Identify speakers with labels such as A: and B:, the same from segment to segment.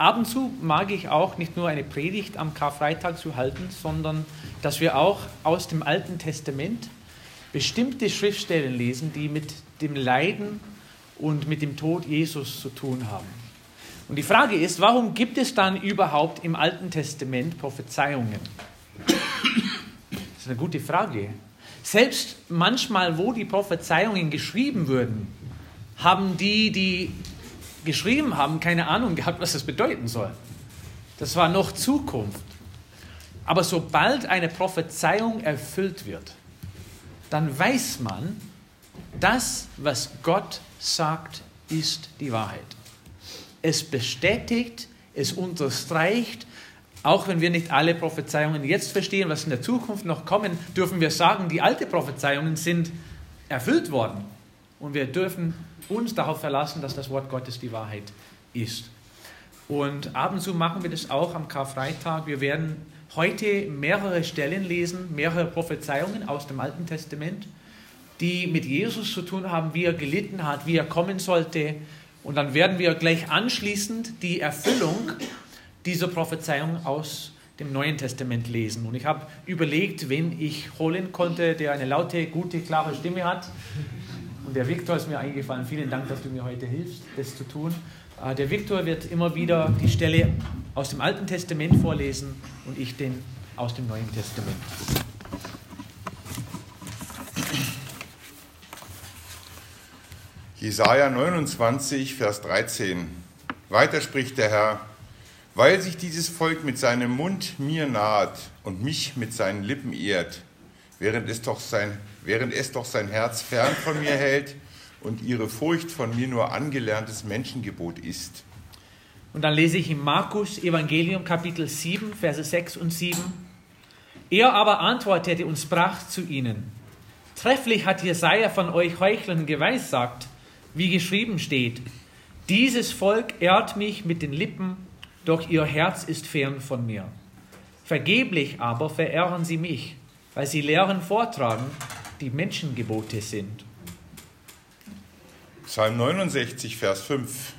A: ab und zu mag ich auch nicht nur eine Predigt am Karfreitag zu halten, sondern dass wir auch aus dem Alten Testament bestimmte Schriftstellen lesen, die mit dem Leiden und mit dem Tod Jesus zu tun haben. Und die Frage ist, warum gibt es dann überhaupt im Alten Testament Prophezeiungen? Das ist eine gute Frage. Selbst manchmal, wo die Prophezeiungen geschrieben wurden, haben die, die geschrieben haben, keine Ahnung gehabt, was das bedeuten soll. Das war noch Zukunft. Aber sobald eine Prophezeiung erfüllt wird, dann weiß man, das, was Gott sagt, ist die Wahrheit. Es bestätigt, es unterstreicht, auch wenn wir nicht alle Prophezeiungen jetzt verstehen, was in der Zukunft noch kommen, dürfen wir sagen, die alten Prophezeiungen sind erfüllt worden. Und wir dürfen uns darauf verlassen, dass das Wort Gottes die Wahrheit ist. Und ab und zu machen wir das auch am Karfreitag. Wir werden heute mehrere Stellen lesen, mehrere Prophezeiungen aus dem Alten Testament, die mit Jesus zu tun haben, wie er gelitten hat, wie er kommen sollte. Und dann werden wir gleich anschließend die Erfüllung dieser Prophezeiung aus dem Neuen Testament lesen. Und ich habe überlegt, wen ich holen konnte, der eine laute, gute, klare Stimme hat. Und der Viktor ist mir eingefallen. Vielen Dank, dass du mir heute hilfst, das zu tun. Äh, der Viktor wird immer wieder die Stelle aus dem Alten Testament vorlesen und ich den aus dem Neuen Testament.
B: Jesaja 29, Vers 13. Weiter spricht der Herr: Weil sich dieses Volk mit seinem Mund mir naht und mich mit seinen Lippen ehrt, während es doch sein, während es doch sein Herz fern von mir hält und ihre Furcht von mir nur angelerntes Menschengebot ist.
A: Und dann lese ich im Markus Evangelium Kapitel 7, Verse 6 und 7. Er aber antwortete und sprach zu ihnen, Trefflich hat Jesaja von euch Heuchlern geweissagt, wie geschrieben steht, dieses Volk ehrt mich mit den Lippen, doch ihr Herz ist fern von mir. Vergeblich aber verehren sie mich, weil sie Lehren vortragen, die Menschengebote sind.
B: Psalm 69, Vers 5.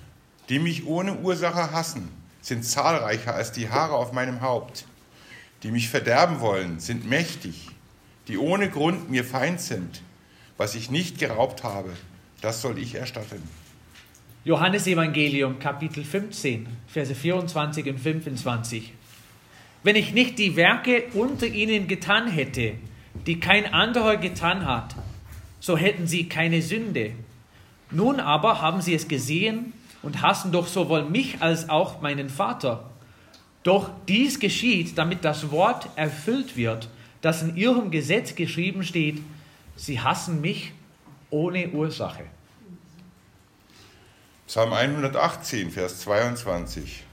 B: Die mich ohne Ursache hassen, sind zahlreicher als die Haare auf meinem Haupt. Die mich verderben wollen, sind mächtig. Die ohne Grund mir Feind sind. Was ich nicht geraubt habe, das soll ich erstatten.
A: Johannes Evangelium Kapitel 15, Verse 24 und 25. Wenn ich nicht die Werke unter ihnen getan hätte, die kein anderer getan hat, so hätten sie keine Sünde. Nun aber haben sie es gesehen und hassen doch sowohl mich als auch meinen Vater. Doch dies geschieht, damit das Wort erfüllt wird, das in ihrem Gesetz geschrieben steht, sie hassen mich ohne Ursache.
B: Psalm 118, Vers 22.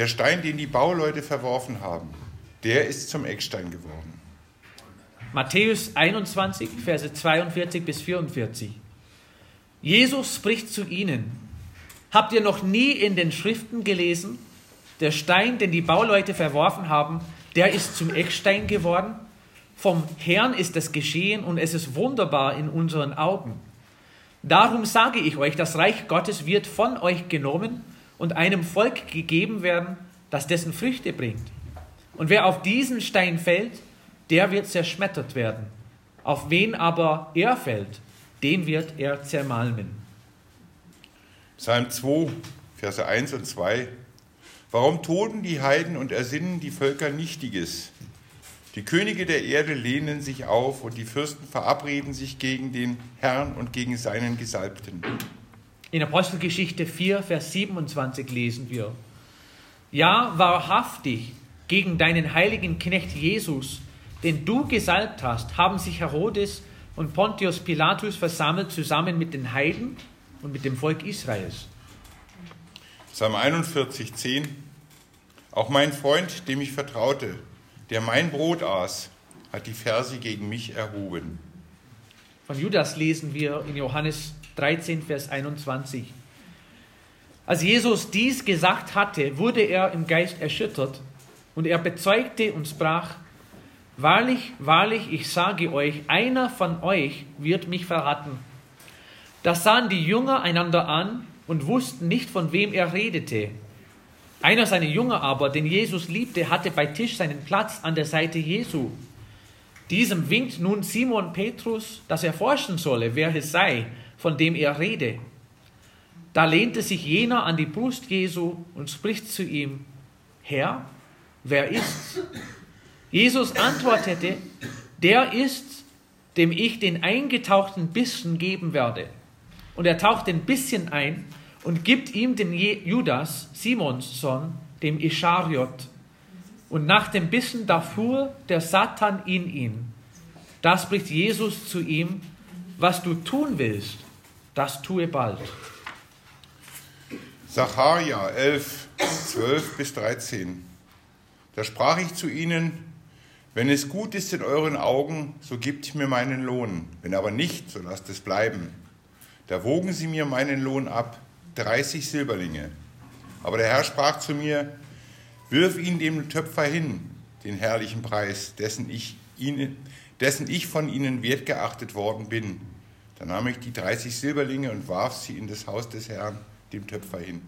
B: Der Stein, den die Bauleute verworfen haben, der ist zum Eckstein geworden.
A: Matthäus 21, Verse 42 bis 44. Jesus spricht zu ihnen, habt ihr noch nie in den Schriften gelesen, der Stein, den die Bauleute verworfen haben, der ist zum Eckstein geworden? Vom Herrn ist es geschehen und es ist wunderbar in unseren Augen. Darum sage ich euch, das Reich Gottes wird von euch genommen und einem Volk gegeben werden, das dessen Früchte bringt. Und wer auf diesen Stein fällt, der wird zerschmettert werden. Auf wen aber er fällt, den wird er zermalmen.
B: Psalm 2, Verse 1 und 2. Warum toben die Heiden und ersinnen die Völker Nichtiges? Die Könige der Erde lehnen sich auf und die Fürsten verabreden sich gegen den Herrn und gegen seinen Gesalbten.
A: In Apostelgeschichte 4, Vers 27 lesen wir, Ja, wahrhaftig, gegen deinen heiligen Knecht Jesus, den du gesalbt hast, haben sich Herodes und Pontius Pilatus versammelt zusammen mit den Heiden und mit dem Volk Israels.
B: Psalm 41, 10. Auch mein Freund, dem ich vertraute, der mein Brot aß, hat die Verse gegen mich erhoben.
A: Von Judas lesen wir in Johannes 13, Vers 21. Als Jesus dies gesagt hatte, wurde er im Geist erschüttert und er bezeugte und sprach, Wahrlich, wahrlich, ich sage euch, einer von euch wird mich verraten. Da sahen die Jünger einander an und wussten nicht, von wem er redete. Einer seiner Jünger aber, den Jesus liebte, hatte bei Tisch seinen Platz an der Seite Jesu. Diesem winkt nun Simon Petrus, dass er forschen solle, wer es sei, von dem er rede. Da lehnte sich jener an die Brust Jesu und spricht zu ihm, Herr, wer ist's? Jesus antwortete, der ist's, dem ich den eingetauchten Bissen geben werde. Und er taucht den Bisschen ein und gibt ihm den Judas, Simons Sohn, dem Ischariot. Und nach dem Bissen da fuhr der Satan in ihn. Da spricht Jesus zu ihm, was du tun willst, das tue bald.
B: Sacharja 11, 12 bis 13. Da sprach ich zu ihnen, wenn es gut ist in euren Augen, so gebt mir meinen Lohn, wenn aber nicht, so lasst es bleiben. Da wogen sie mir meinen Lohn ab, 30 Silberlinge. Aber der Herr sprach zu mir, wirf ihn dem Töpfer hin, den herrlichen Preis, dessen ich, ihn, dessen ich von ihnen wertgeachtet worden bin. Da nahm ich die 30 Silberlinge und warf sie in das Haus des Herrn, dem Töpfer hin.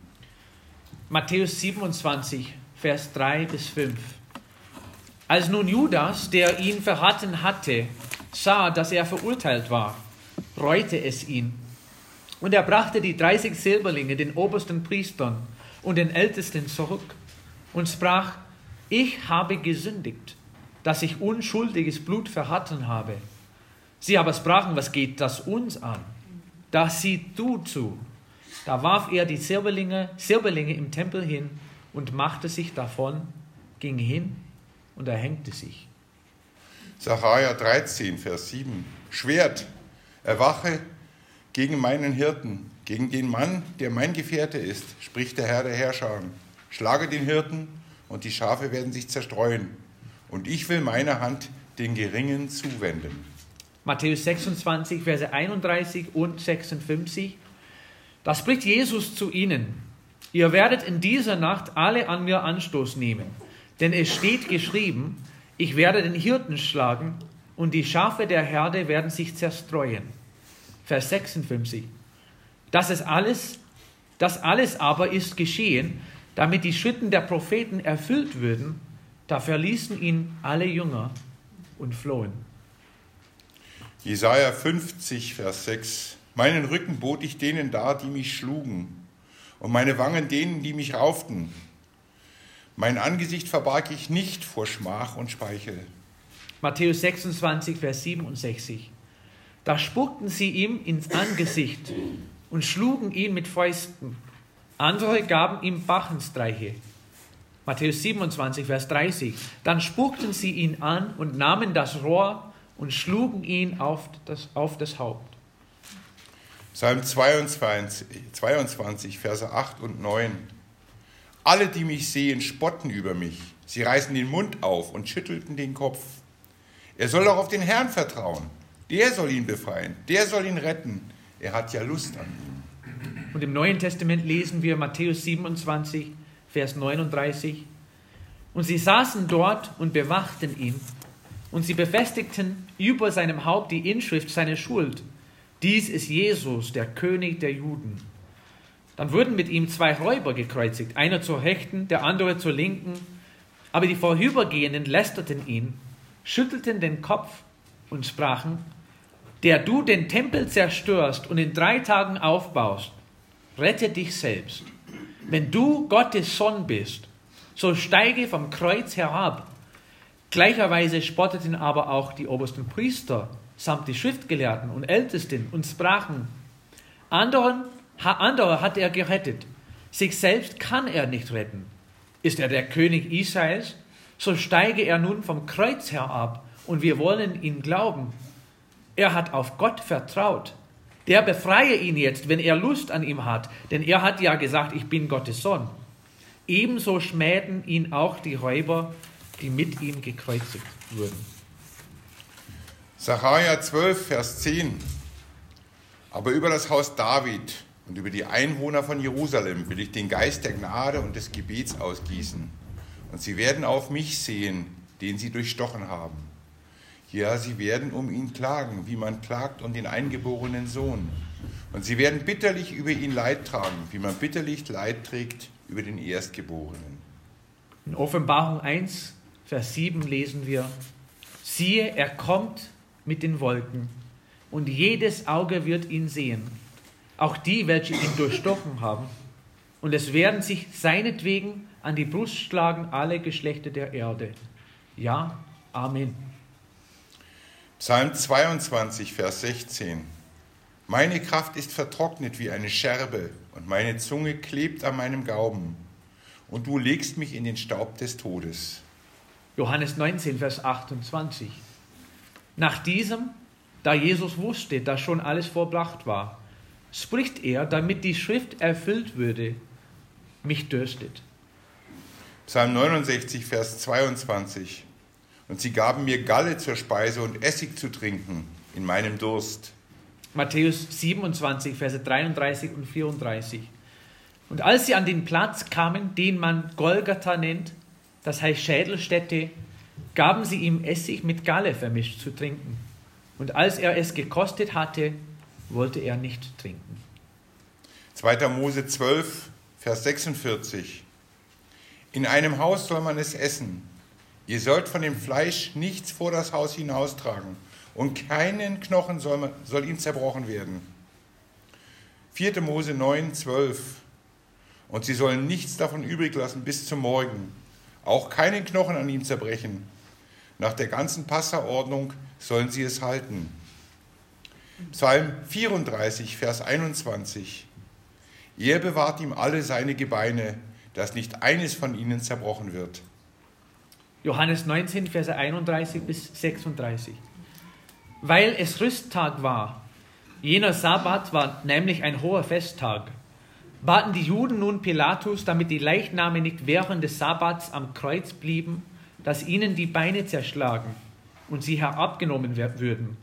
A: Matthäus 27, Vers 3 bis 5. Als nun Judas, der ihn verraten hatte, sah, dass er verurteilt war, reute es ihn und er brachte die 30 Silberlinge den obersten Priestern und den Ältesten zurück und sprach, ich habe gesündigt, dass ich unschuldiges Blut verraten habe. Sie aber sprachen, was geht das uns an? Da sieh du zu. Da warf er die Silberlinge, Silberlinge im Tempel hin und machte sich davon, ging hin und erhängte sich.
B: Sacharja 13, Vers 7. Schwert, erwache gegen meinen Hirten, gegen den Mann, der mein Gefährte ist, spricht der Herr der Herrscher. Schlage den Hirten und die Schafe werden sich zerstreuen. Und ich will meine Hand den Geringen zuwenden.
A: Matthäus 26, Verse 31 und 56. Da spricht Jesus zu ihnen. Ihr werdet in dieser Nacht alle an mir Anstoß nehmen. Denn es steht geschrieben, ich werde den Hirten schlagen und die Schafe der Herde werden sich zerstreuen. Vers 56. Das ist alles, das alles aber ist geschehen, damit die Schritten der Propheten erfüllt würden. Da verließen ihn alle Jünger und flohen.
B: Jesaja 50, Vers 6. Meinen Rücken bot ich denen dar, die mich schlugen, und meine Wangen denen, die mich rauften. Mein Angesicht verbarg ich nicht vor Schmach und Speichel.
A: Matthäus 26, Vers 67. Da spuckten sie ihm ins Angesicht und schlugen ihn mit Fäusten. Andere gaben ihm Bachenstreiche. Matthäus 27, Vers 30. Dann spuckten sie ihn an und nahmen das Rohr und schlugen ihn auf das, auf das Haupt.
B: Psalm 22, 22, Verse 8 und 9. Alle, die mich sehen, spotten über mich. Sie reißen den Mund auf und schüttelten den Kopf. Er soll doch auf den Herrn vertrauen der soll ihn befreien, der soll ihn retten. Er hat ja Lust an ihm.
A: Und im Neuen Testament lesen wir Matthäus 27, Vers 39. Und sie saßen dort und bewachten ihn. Und sie befestigten über seinem Haupt die Inschrift seiner Schuld. Dies ist Jesus, der König der Juden. Dann wurden mit ihm zwei Räuber gekreuzigt, einer zur Rechten, der andere zur Linken. Aber die Vorübergehenden lästerten ihn, schüttelten den Kopf und sprachen, der du den Tempel zerstörst und in drei Tagen aufbaust, rette dich selbst. Wenn du Gottes Sohn bist, so steige vom Kreuz herab. Gleicherweise spotteten aber auch die obersten Priester samt die Schriftgelehrten und Ältesten und sprachen, anderen, andere hat er gerettet, sich selbst kann er nicht retten. Ist er der König Israels, so steige er nun vom Kreuz herab und wir wollen ihn glauben. Er hat auf Gott vertraut. Der befreie ihn jetzt, wenn er Lust an ihm hat, denn er hat ja gesagt, ich bin Gottes Sohn. Ebenso schmähten ihn auch die Räuber, die mit ihm gekreuzigt wurden.
B: Sacharja 12, Vers 10. Aber über das Haus David und über die Einwohner von Jerusalem will ich den Geist der Gnade und des Gebets ausgießen. Und sie werden auf mich sehen, den sie durchstochen haben. Ja, sie werden um ihn klagen, wie man klagt um den eingeborenen Sohn. Und sie werden bitterlich über ihn Leid tragen, wie man bitterlich Leid trägt über den Erstgeborenen.
A: In Offenbarung 1, Vers 7 lesen wir, siehe, er kommt mit den Wolken, und jedes Auge wird ihn sehen, auch die, welche ihn durchstochen haben, und es werden sich seinetwegen an die Brust schlagen alle Geschlechter der Erde. Ja, Amen.
B: Psalm 22, Vers 16. Meine Kraft ist vertrocknet wie eine Scherbe und meine Zunge klebt an meinem Gaumen. Und du legst mich in den Staub des Todes.
A: Johannes 19, Vers 28. Nach diesem, da Jesus wusste, dass schon alles vollbracht war, spricht er, damit die Schrift erfüllt würde, mich dürstet.
B: Psalm 69, Vers 22. Und sie gaben mir Galle zur Speise und Essig zu trinken in meinem Durst.
A: Matthäus 27, Verse 33 und 34. Und als sie an den Platz kamen, den man Golgatha nennt, das heißt Schädelstätte, gaben sie ihm Essig mit Galle vermischt zu trinken. Und als er es gekostet hatte, wollte er nicht trinken.
B: 2. Mose 12, Vers 46. In einem Haus soll man es essen. Ihr sollt von dem Fleisch nichts vor das Haus hinaustragen und keinen Knochen soll, man, soll ihm zerbrochen werden. 4. Mose 9, 12. Und sie sollen nichts davon übrig lassen bis zum Morgen, auch keinen Knochen an ihm zerbrechen. Nach der ganzen Passerordnung sollen sie es halten. Psalm 34, Vers 21. Er bewahrt ihm alle seine Gebeine, dass nicht eines von ihnen zerbrochen wird.
A: Johannes 19, Verse 31 bis 36 weil es Rüsttag war. Jener Sabbat war nämlich ein hoher Festtag. Baten die Juden nun Pilatus, damit die Leichname nicht während des Sabbats am Kreuz blieben, dass ihnen die Beine zerschlagen und sie herabgenommen würden.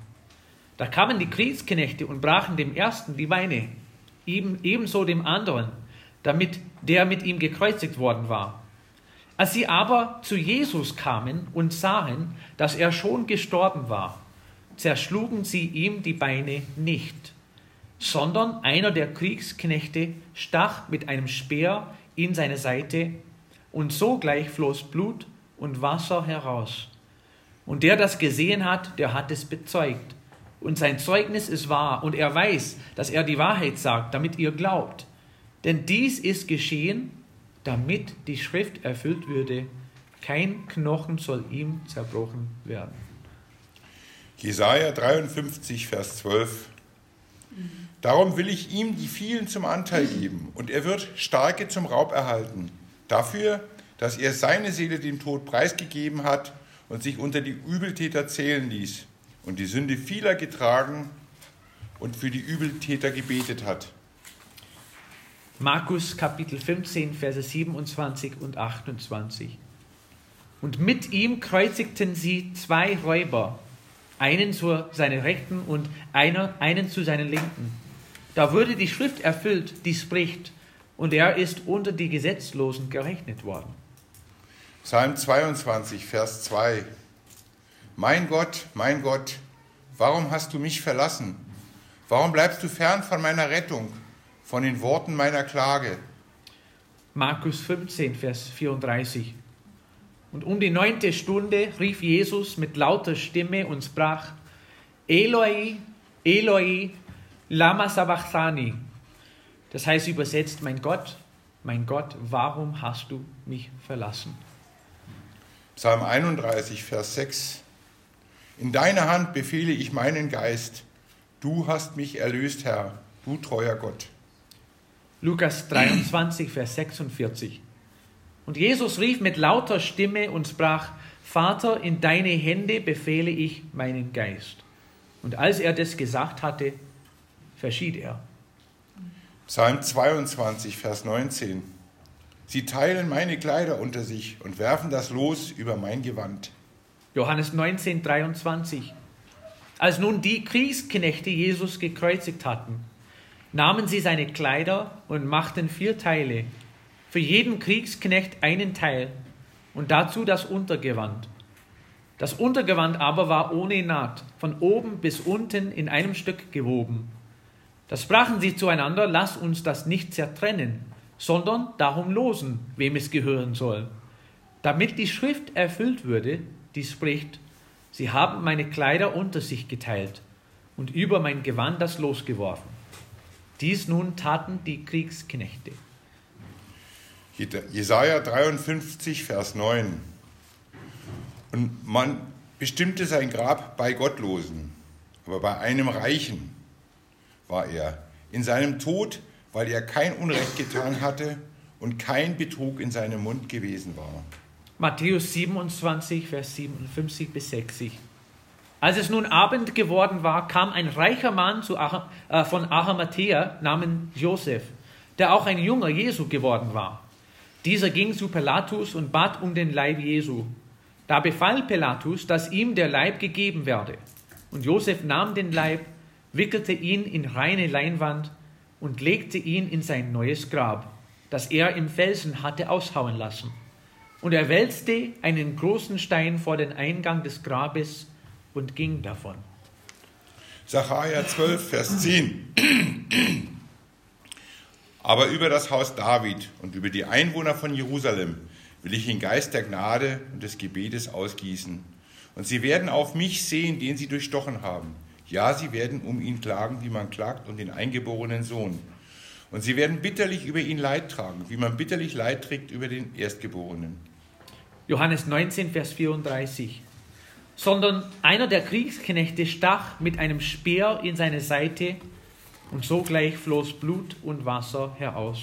A: Da kamen die Kriegsknechte und brachen dem ersten die Beine, ebenso dem anderen, damit der mit ihm gekreuzigt worden war. Als sie aber zu Jesus kamen und sahen, dass er schon gestorben war, zerschlugen sie ihm die Beine nicht, sondern einer der Kriegsknechte stach mit einem Speer in seine Seite, und sogleich floss Blut und Wasser heraus. Und der das gesehen hat, der hat es bezeugt. Und sein Zeugnis ist wahr, und er weiß, dass er die Wahrheit sagt, damit ihr glaubt. Denn dies ist geschehen, damit die Schrift erfüllt würde, kein Knochen soll ihm zerbrochen werden.
B: Jesaja 53, Vers 12. Darum will ich ihm die vielen zum Anteil geben, und er wird Starke zum Raub erhalten. Dafür, dass er seine Seele dem Tod preisgegeben hat und sich unter die Übeltäter zählen ließ und die Sünde vieler getragen und für die Übeltäter gebetet hat.
A: Markus Kapitel 15, Verse 27 und 28. Und mit ihm kreuzigten sie zwei Räuber einen zu seiner Rechten und einer, einen zu seiner Linken. Da wurde die Schrift erfüllt, die spricht, und er ist unter die Gesetzlosen gerechnet worden.
B: Psalm 22, Vers 2. Mein Gott, mein Gott, warum hast du mich verlassen? Warum bleibst du fern von meiner Rettung, von den Worten meiner Klage?
A: Markus 15, Vers 34. Und um die neunte Stunde rief Jesus mit lauter Stimme und sprach, Eloi, Eloi, lama sabachthani. Das heißt übersetzt, mein Gott, mein Gott, warum hast du mich verlassen?
B: Psalm 31, Vers 6. In deine Hand befehle ich meinen Geist. Du hast mich erlöst, Herr, du treuer Gott.
A: Lukas 23, Vers 46. Und Jesus rief mit lauter Stimme und sprach, Vater, in deine Hände befehle ich meinen Geist. Und als er das gesagt hatte, verschied er.
B: Psalm 22, Vers 19. Sie teilen meine Kleider unter sich und werfen das Los über mein Gewand.
A: Johannes 19, 23. Als nun die Kriegsknechte Jesus gekreuzigt hatten, nahmen sie seine Kleider und machten vier Teile für jeden Kriegsknecht einen Teil und dazu das Untergewand. Das Untergewand aber war ohne Naht, von oben bis unten in einem Stück gewoben. Da sprachen sie zueinander, lass uns das nicht zertrennen, sondern darum losen, wem es gehören soll. Damit die Schrift erfüllt würde, die spricht, sie haben meine Kleider unter sich geteilt und über mein Gewand das Los geworfen. Dies nun taten die Kriegsknechte.
B: Jesaja 53, Vers 9. Und man bestimmte sein Grab bei Gottlosen, aber bei einem Reichen war er. In seinem Tod, weil er kein Unrecht getan hatte und kein Betrug in seinem Mund gewesen war.
A: Matthäus 27, Vers 57 bis 60. Als es nun Abend geworden war, kam ein reicher Mann äh, von Arimathea namens Josef, der auch ein Junger Jesu geworden war. Dieser ging zu Pilatus und bat um den Leib Jesu. Da befahl Pilatus, dass ihm der Leib gegeben werde. Und Josef nahm den Leib, wickelte ihn in reine Leinwand und legte ihn in sein neues Grab, das er im Felsen hatte aushauen lassen. Und er wälzte einen großen Stein vor den Eingang des Grabes und ging davon.
B: Sacharja 12, Vers 10. Aber über das Haus David und über die Einwohner von Jerusalem will ich den Geist der Gnade und des Gebetes ausgießen. Und sie werden auf mich sehen, den sie durchstochen haben. Ja, sie werden um ihn klagen, wie man klagt, um den eingeborenen Sohn. Und sie werden bitterlich über ihn Leid tragen, wie man bitterlich Leid trägt über den Erstgeborenen.
A: Johannes 19, Vers 34. Sondern einer der Kriegsknechte stach mit einem Speer in seine Seite und sogleich floss Blut und Wasser heraus.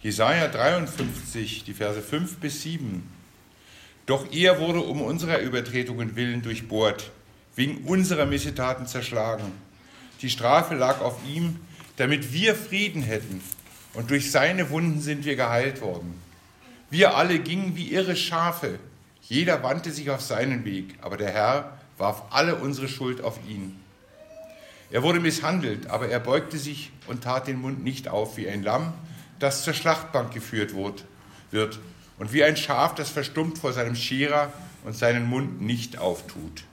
B: Jesaja 53, die Verse 5 bis 7. Doch er wurde um unserer Übertretungen willen durchbohrt, wegen unserer Missetaten zerschlagen. Die Strafe lag auf ihm, damit wir Frieden hätten, und durch seine Wunden sind wir geheilt worden. Wir alle gingen wie irre Schafe, jeder wandte sich auf seinen Weg, aber der Herr warf alle unsere Schuld auf ihn. Er wurde misshandelt, aber er beugte sich und tat den Mund nicht auf wie ein Lamm, das zur Schlachtbank geführt wird, und wie ein Schaf, das verstummt vor seinem Scherer und seinen Mund nicht auftut.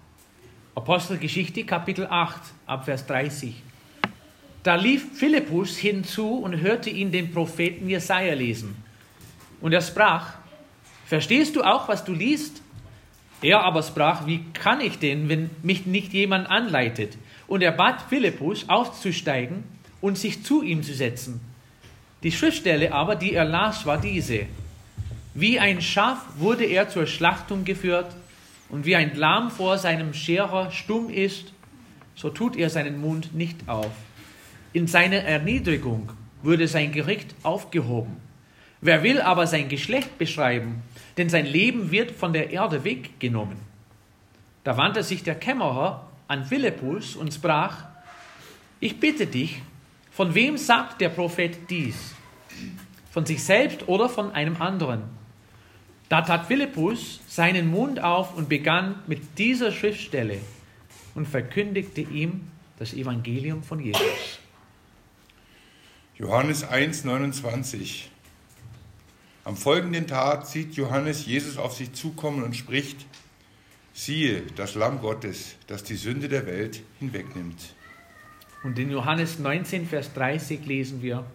A: Apostelgeschichte Kapitel 8 Abvers 30. Da lief Philippus hinzu und hörte ihn den Propheten Jesaja lesen. Und er sprach: Verstehst du auch, was du liest? Er aber sprach: Wie kann ich denn, wenn mich nicht jemand anleitet? Und er bat Philippus aufzusteigen und sich zu ihm zu setzen. Die Schriftstelle aber, die er las, war diese. Wie ein Schaf wurde er zur Schlachtung geführt, und wie ein Lamm vor seinem Scherer stumm ist, so tut er seinen Mund nicht auf. In seiner Erniedrigung wurde sein Gericht aufgehoben. Wer will aber sein Geschlecht beschreiben, denn sein Leben wird von der Erde weggenommen. Da wandte sich der Kämmerer an Philippus und sprach, ich bitte dich, von wem sagt der Prophet dies? Von sich selbst oder von einem anderen? Da tat Philippus seinen Mund auf und begann mit dieser Schriftstelle und verkündigte ihm das Evangelium von Jesus.
B: Johannes 1, 29. Am folgenden Tag sieht Johannes Jesus auf sich zukommen und spricht, Siehe, das Lamm Gottes, das die Sünde der Welt hinwegnimmt.
A: Und in Johannes 19, Vers 30 lesen wir,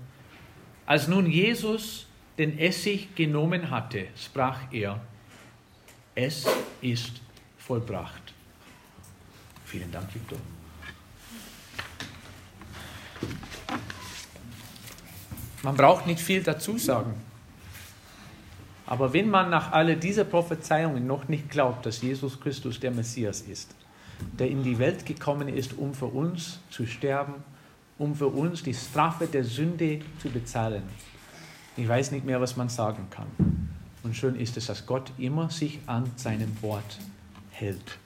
A: als nun Jesus den Essig genommen hatte, sprach er, es ist vollbracht. Vielen Dank, Victor. Man braucht nicht viel dazu sagen. Aber wenn man nach all dieser Prophezeiungen noch nicht glaubt, dass Jesus Christus der Messias ist, der in die Welt gekommen ist, um für uns zu sterben, um für uns die Strafe der Sünde zu bezahlen, ich weiß nicht mehr, was man sagen kann. Und schön ist es, dass Gott immer sich an seinem Wort hält.